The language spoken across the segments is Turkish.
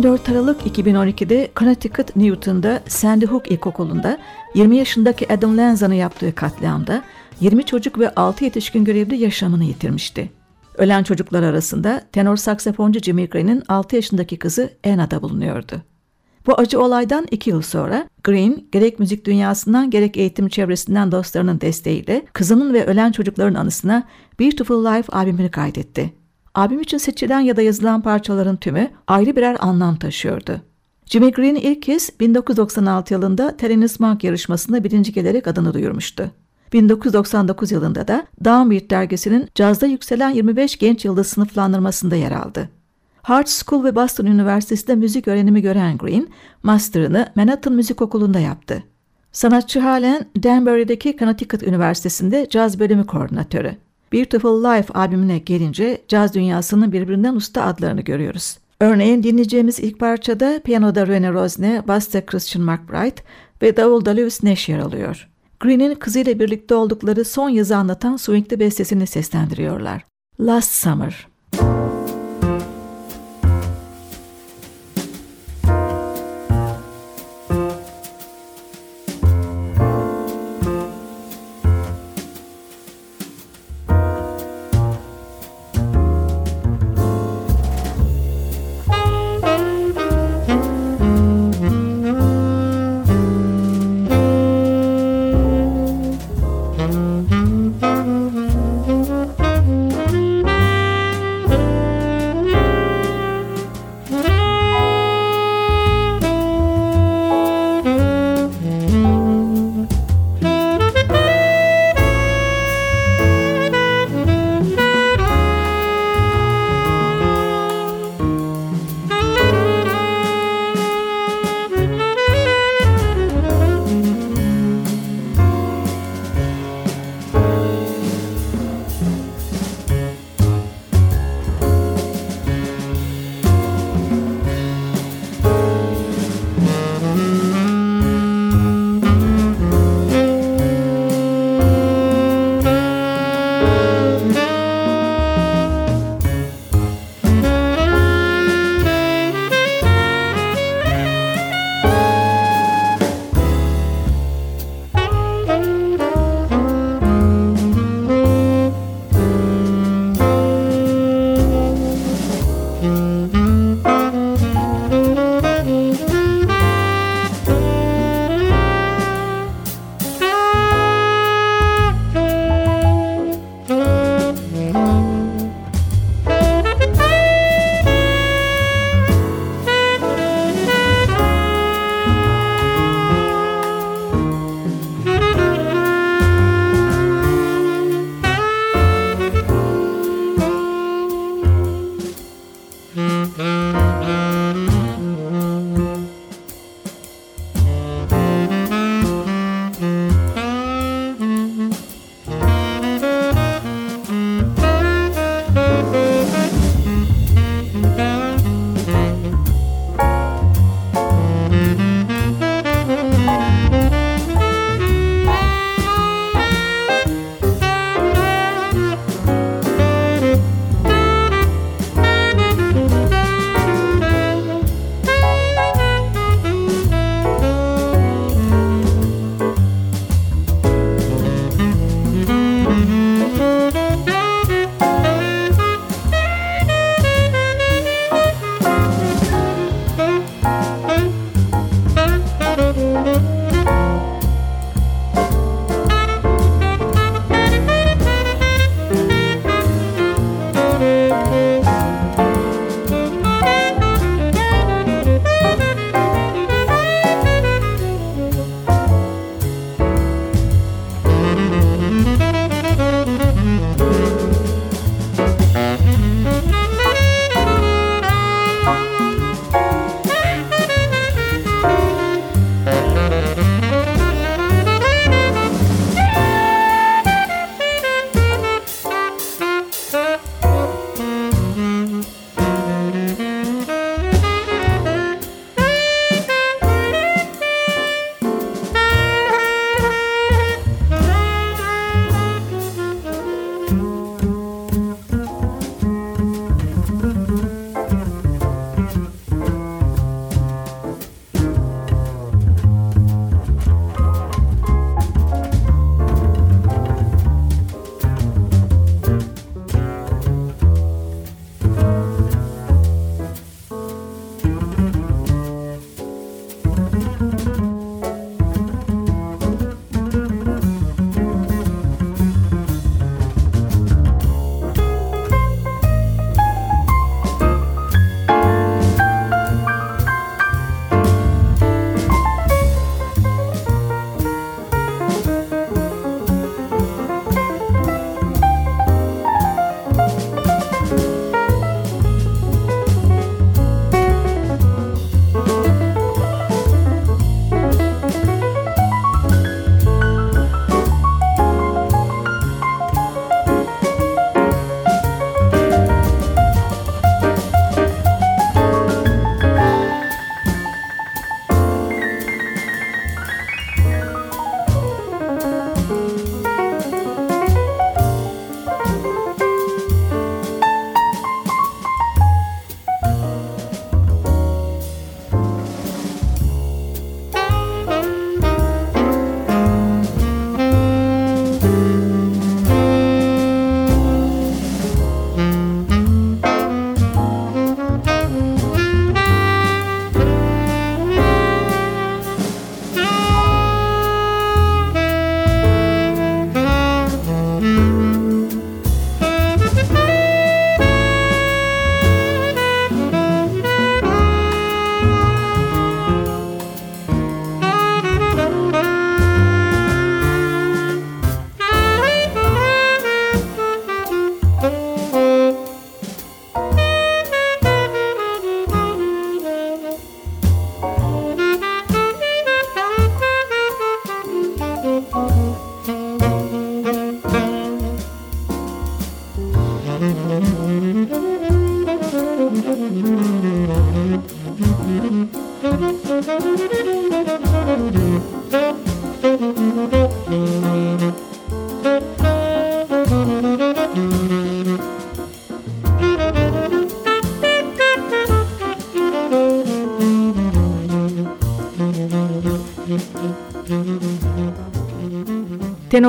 14 Aralık 2012'de Connecticut Newton'da Sandy Hook İlkokulu'nda 20 yaşındaki Adam Lanza'nın yaptığı katliamda 20 çocuk ve 6 yetişkin görevli yaşamını yitirmişti. Ölen çocuklar arasında tenor saksafoncu Jimmy Green'in 6 yaşındaki kızı Anna da bulunuyordu. Bu acı olaydan iki yıl sonra Green gerek müzik dünyasından gerek eğitim çevresinden dostlarının desteğiyle kızının ve ölen çocukların anısına Beautiful Life albümünü kaydetti. Albüm için seçilen ya da yazılan parçaların tümü ayrı birer anlam taşıyordu. Jimmy Green ilk kez 1996 yılında Thelonious Monk yarışmasında birinci gelerek adını duyurmuştu. 1999 yılında da Downbeat dergisinin cazda yükselen 25 genç yıldız sınıflandırmasında yer aldı. Hart School ve Boston Üniversitesi'nde müzik öğrenimi gören Green, master'ını Manhattan Müzik Okulu'nda yaptı. Sanatçı halen Danbury'deki Connecticut Üniversitesi'nde caz bölümü koordinatörü. Beautiful Life albümüne gelince caz dünyasının birbirinden usta adlarını görüyoruz. Örneğin dinleyeceğimiz ilk parçada piyanoda Rene Rosne, basta Christian McBride ve davulda Lewis Nash yer alıyor. Green'in kızıyla birlikte oldukları son yazı anlatan swingli bestesini seslendiriyorlar. Last Summer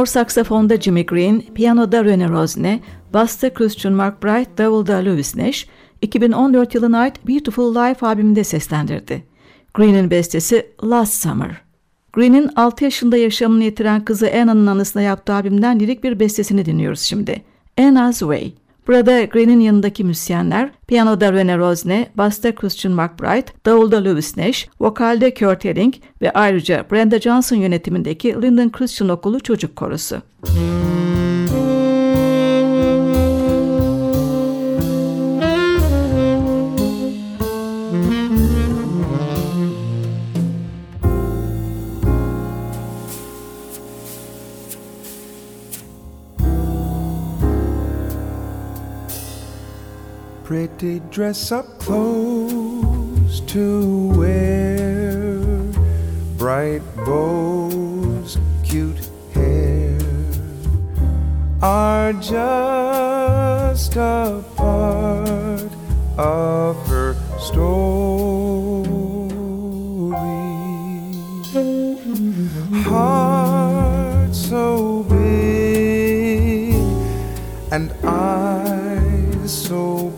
Tenor saksafonda Jimmy Green, piyanoda Rene Rosne, basta Christian McBride, davulda Louis Nash, 2014 yılına ait Beautiful Life albümünde seslendirdi. Green'in bestesi Last Summer. Green'in 6 yaşında yaşamını yitiren kızı Anna'nın anısına yaptığı albümden lirik bir bestesini dinliyoruz şimdi. Anna's Way. Burada Green'in yanındaki müzisyenler, piyanoda Rene Rosne, basta Christian McBride, davulda Louis Nash, vokalde Kurt Elling ve ayrıca Brenda Johnson yönetimindeki Linden Christian Okulu Çocuk Korosu. Müzik pretty dress up clothes to wear, bright bows, cute hair are just a part of her story. Heart so big and eyes so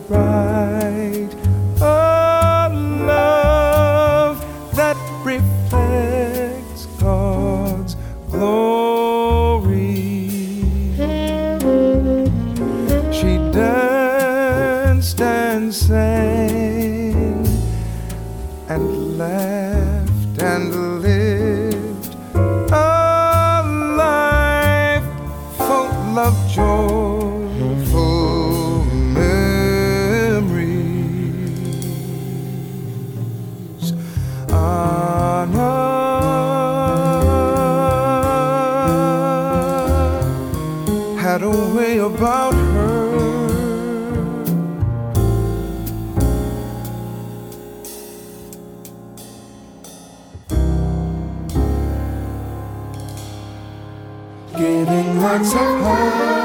What's up?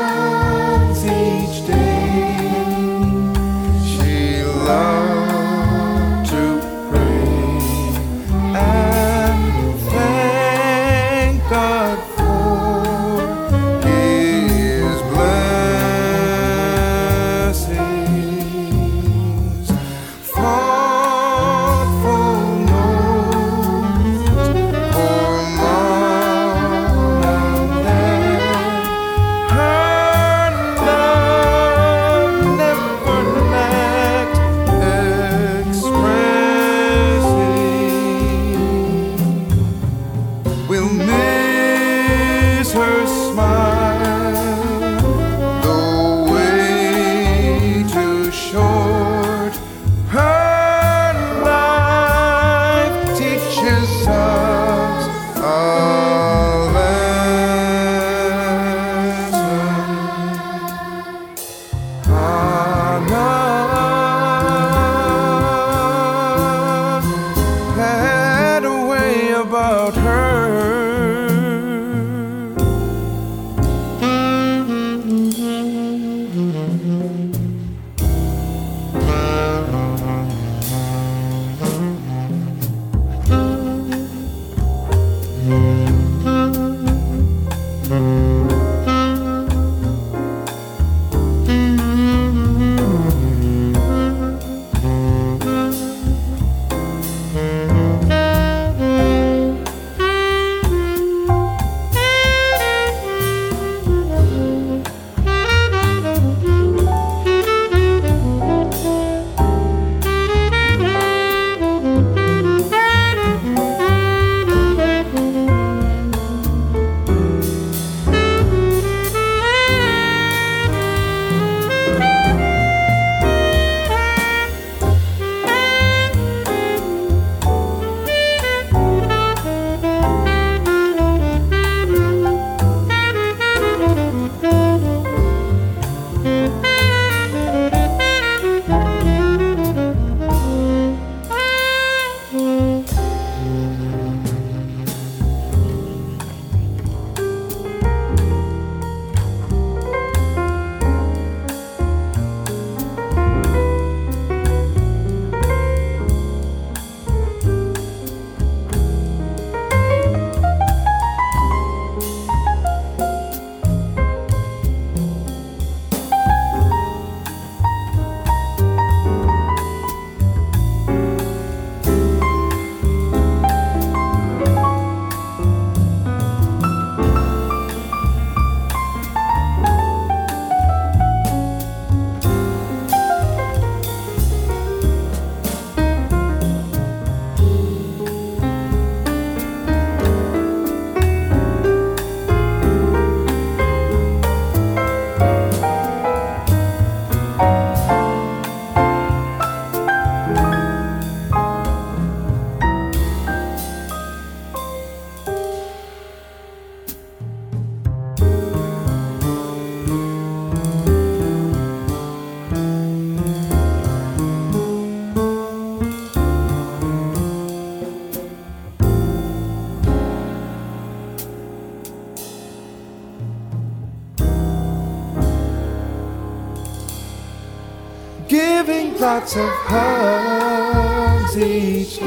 Giving lots of hugs each day.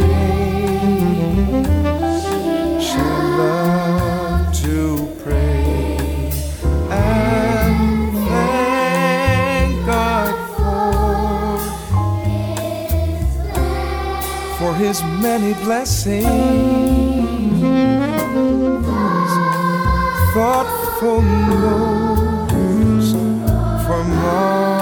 She loved to pray and thank God for for His many blessings. Thoughtful notes from mom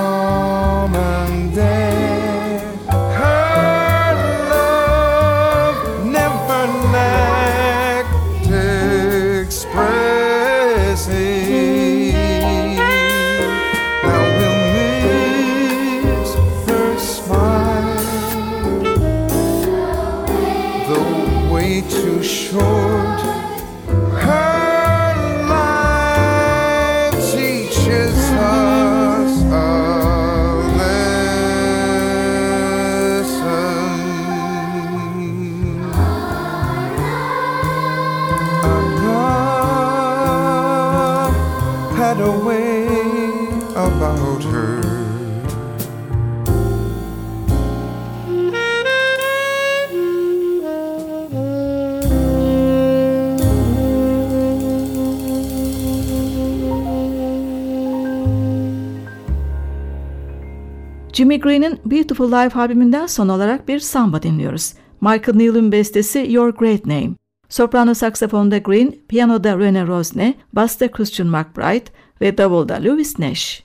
Jimmy Green'in Beautiful Life albümünden son olarak bir samba dinliyoruz. Michael Neal'ın bestesi Your Great Name. Soprano saksafonda Green, piyanoda Rene Rosne, basta Christian McBride ve davulda Louis Nash.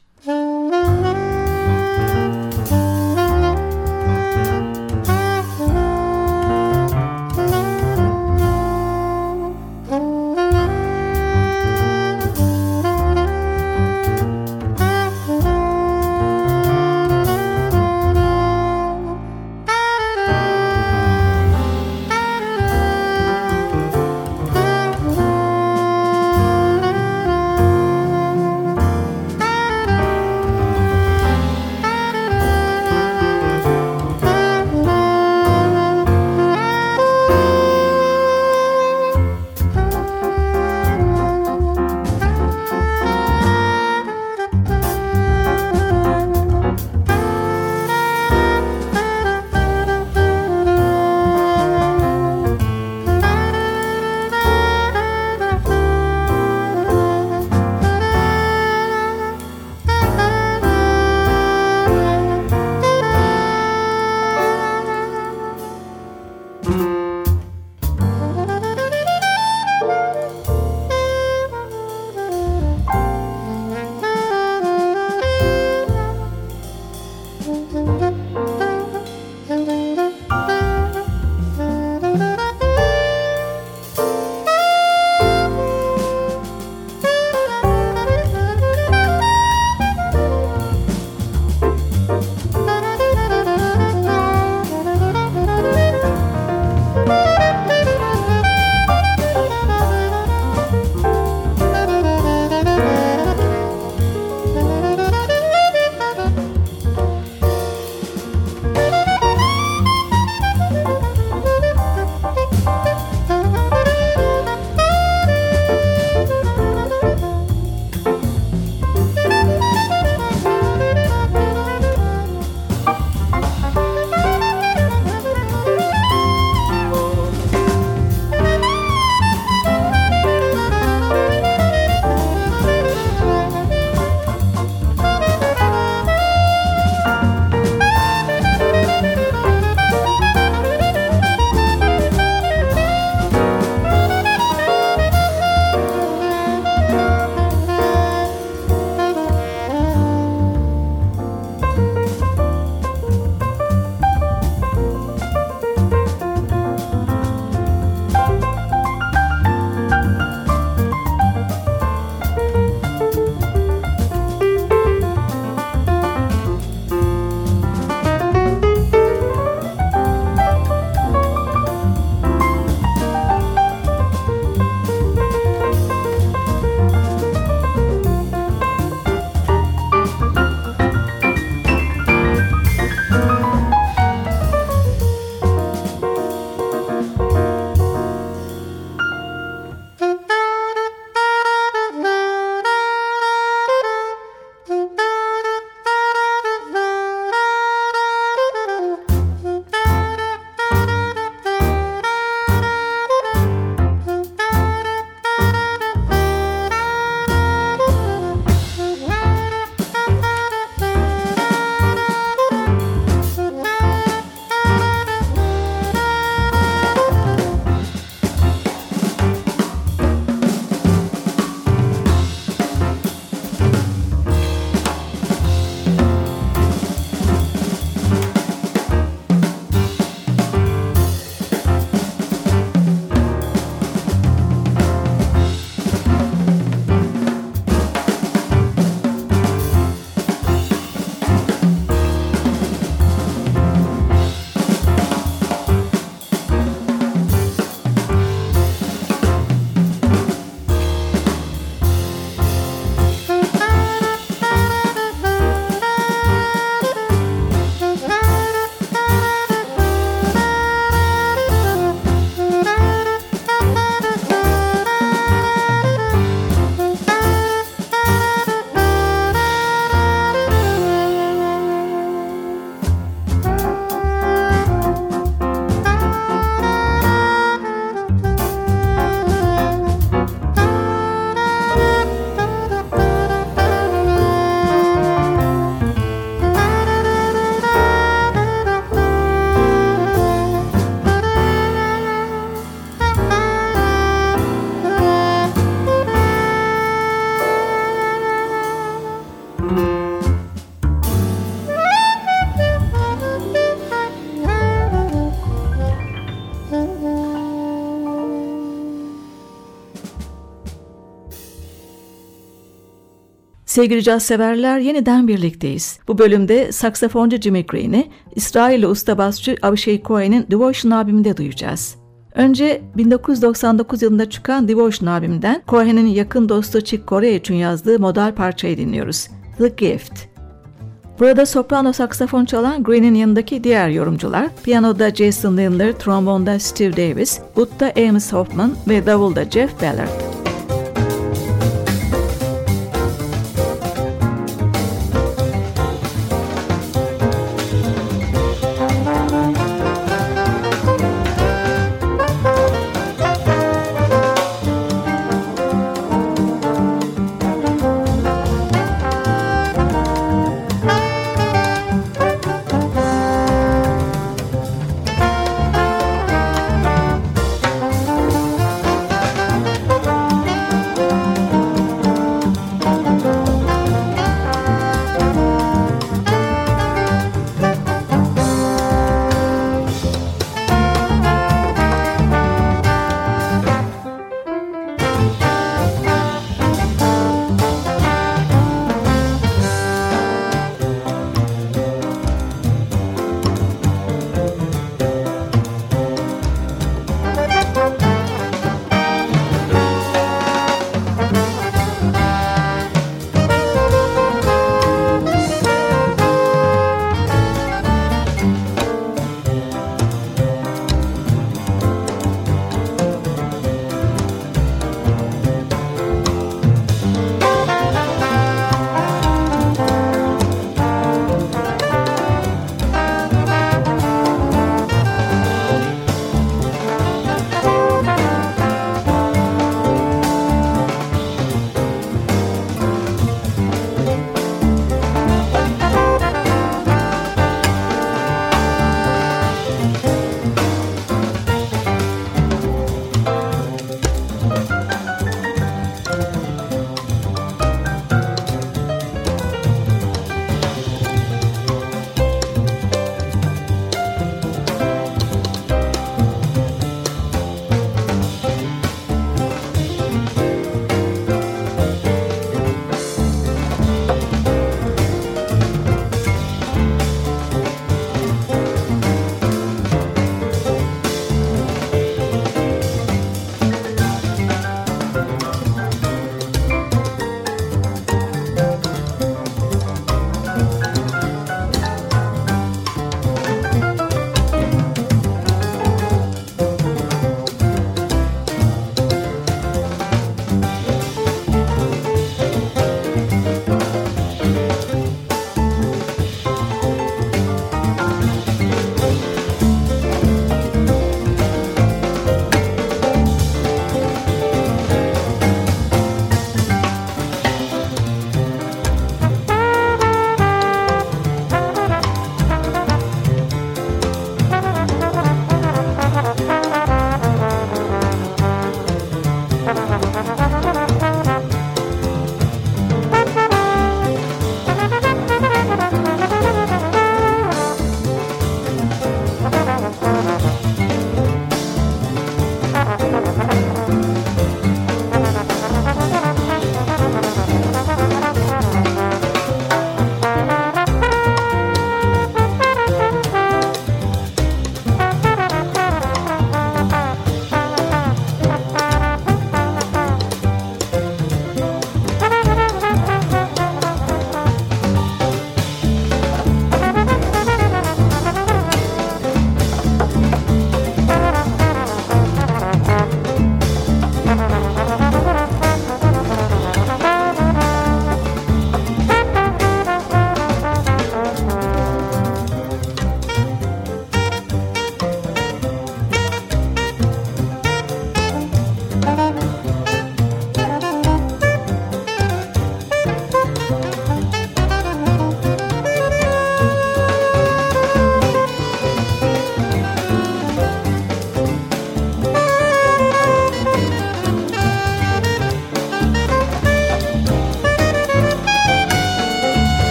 Sevgili caz severler yeniden birlikteyiz. Bu bölümde saksafoncu Jimmy Green'i, İsrailli usta basçı Avishai Cohen'in Devotion albümünde duyacağız. Önce 1999 yılında çıkan Devotion albümünden Cohen'in yakın dostu Chick Corea için yazdığı model parçayı dinliyoruz. The Gift. Burada soprano saksafon çalan Green'in yanındaki diğer yorumcular, piyanoda Jason Lindler, trombonda Steve Davis, udda Amos Hoffman ve davulda Jeff Ballard.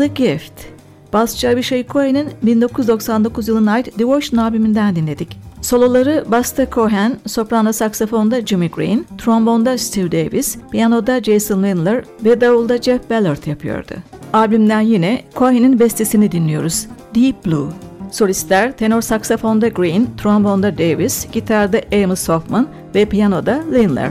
The Gift. Basçı Abishai Cohen'in 1999 yılına ait Devotion albümünden dinledik. Soloları Buster Cohen, soprano saksafonda Jimmy Green, trombonda Steve Davis, piyanoda Jason Windler ve davulda Jeff Ballard yapıyordu. Albümden yine Cohen'in bestesini dinliyoruz. Deep Blue. Solistler tenor saksafonda Green, trombonda Davis, gitarda Amos Hoffman ve piyanoda Lindler.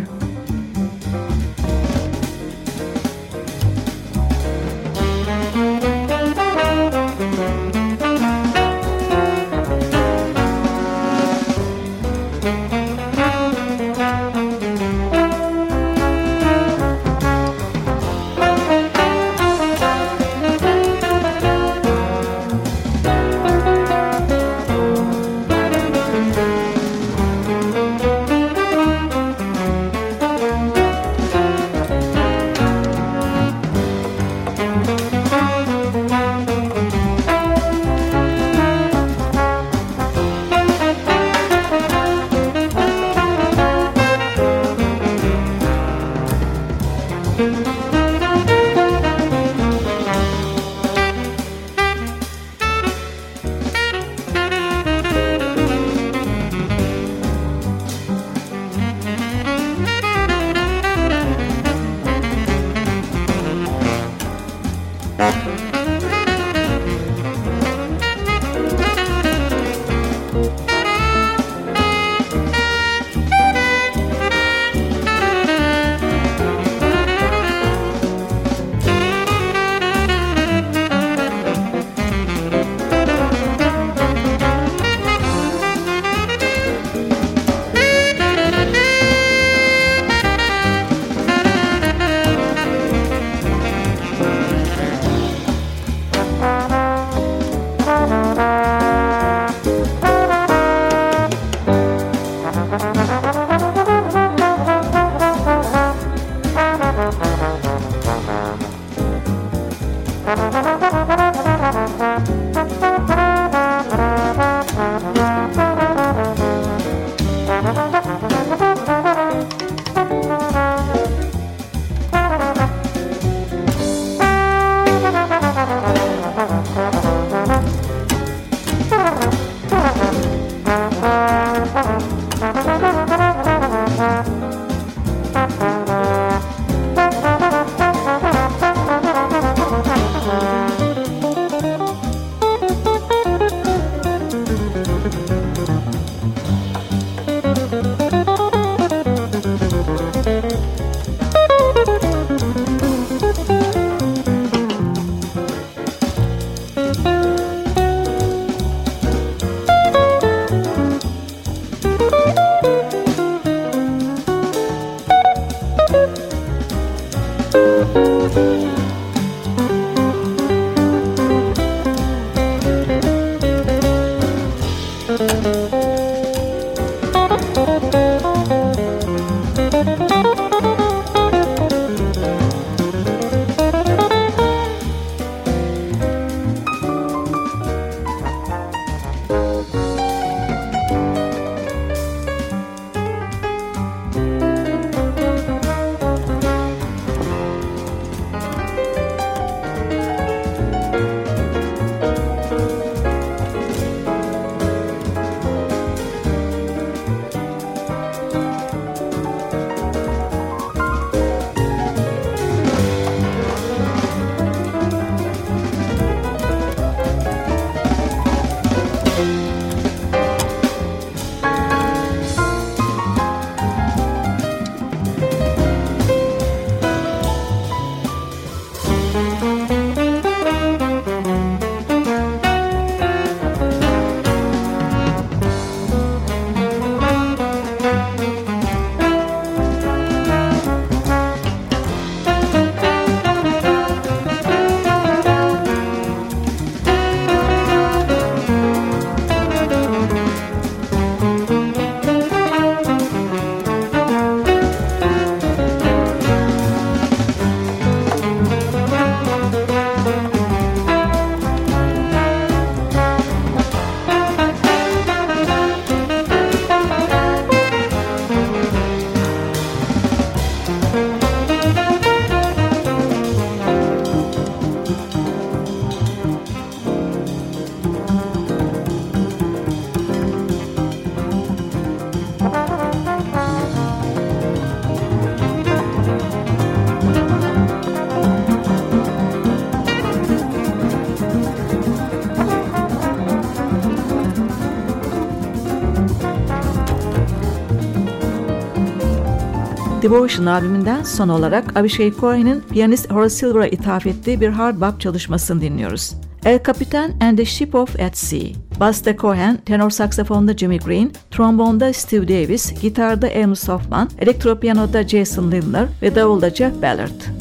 Devotion albümünden son olarak Abhishek Cohen'in piyanist Horace Silver'a ithaf ettiği bir hard bop çalışmasını dinliyoruz. El Capitan and the Ship of at Sea. Basta Cohen, tenor saksafonda Jimmy Green, trombonda Steve Davis, gitarda Amos Hoffman, elektropiyanoda Jason Lindler ve davulda Jeff Ballard.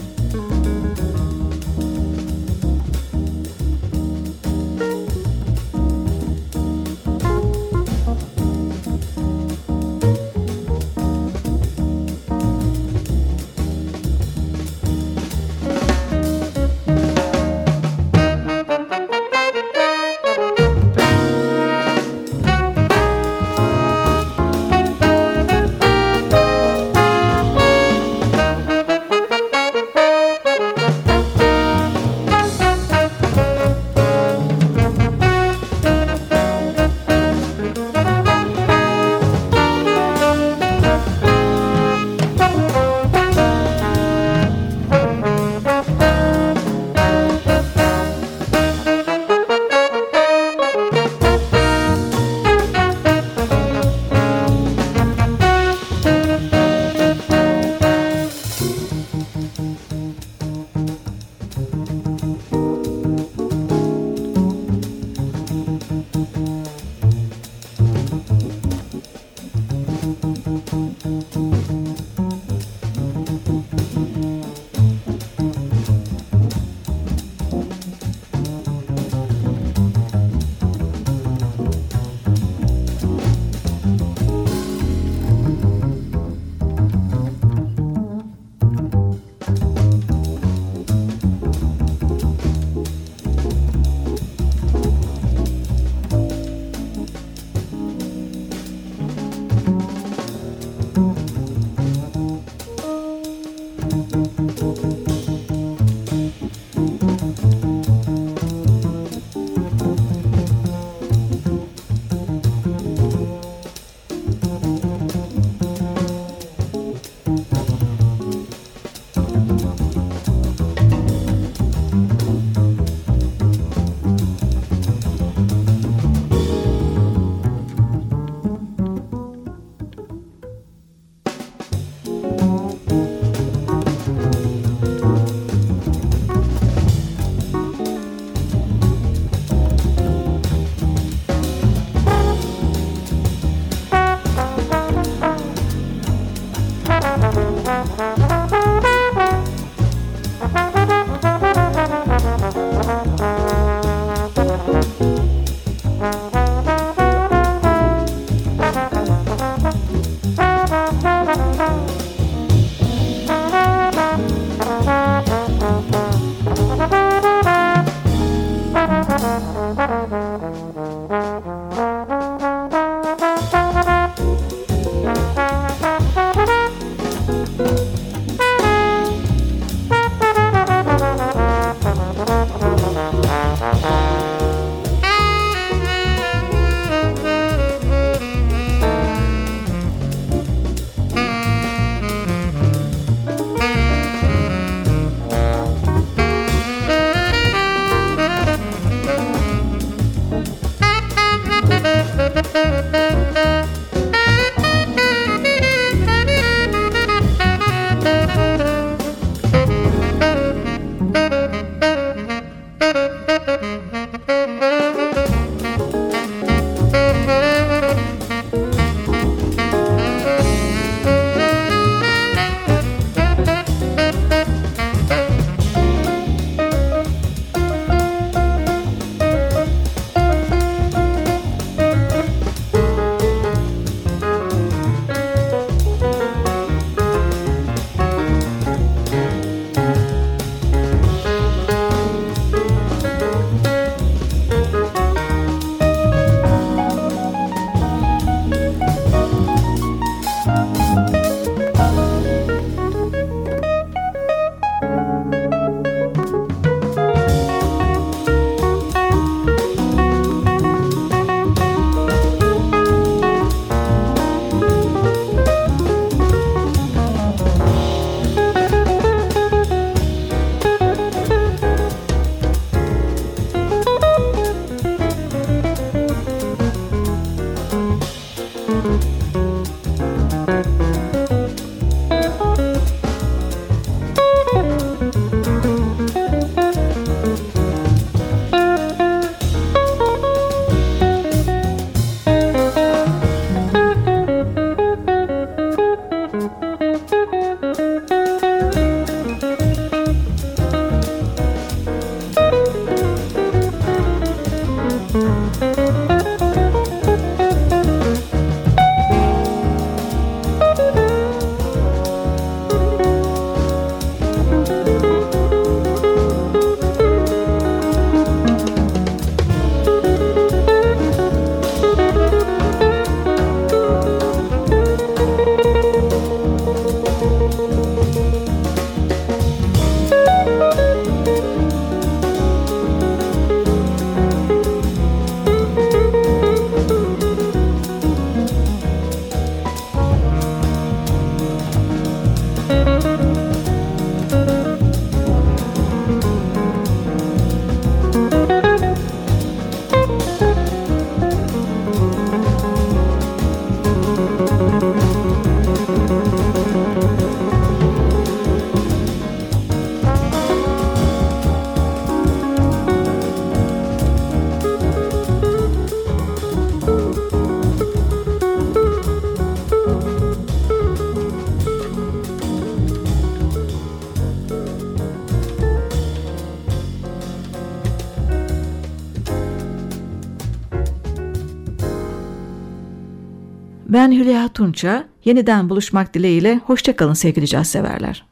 Hülya Tunça. Yeniden buluşmak dileğiyle hoşçakalın sevgili caz severler.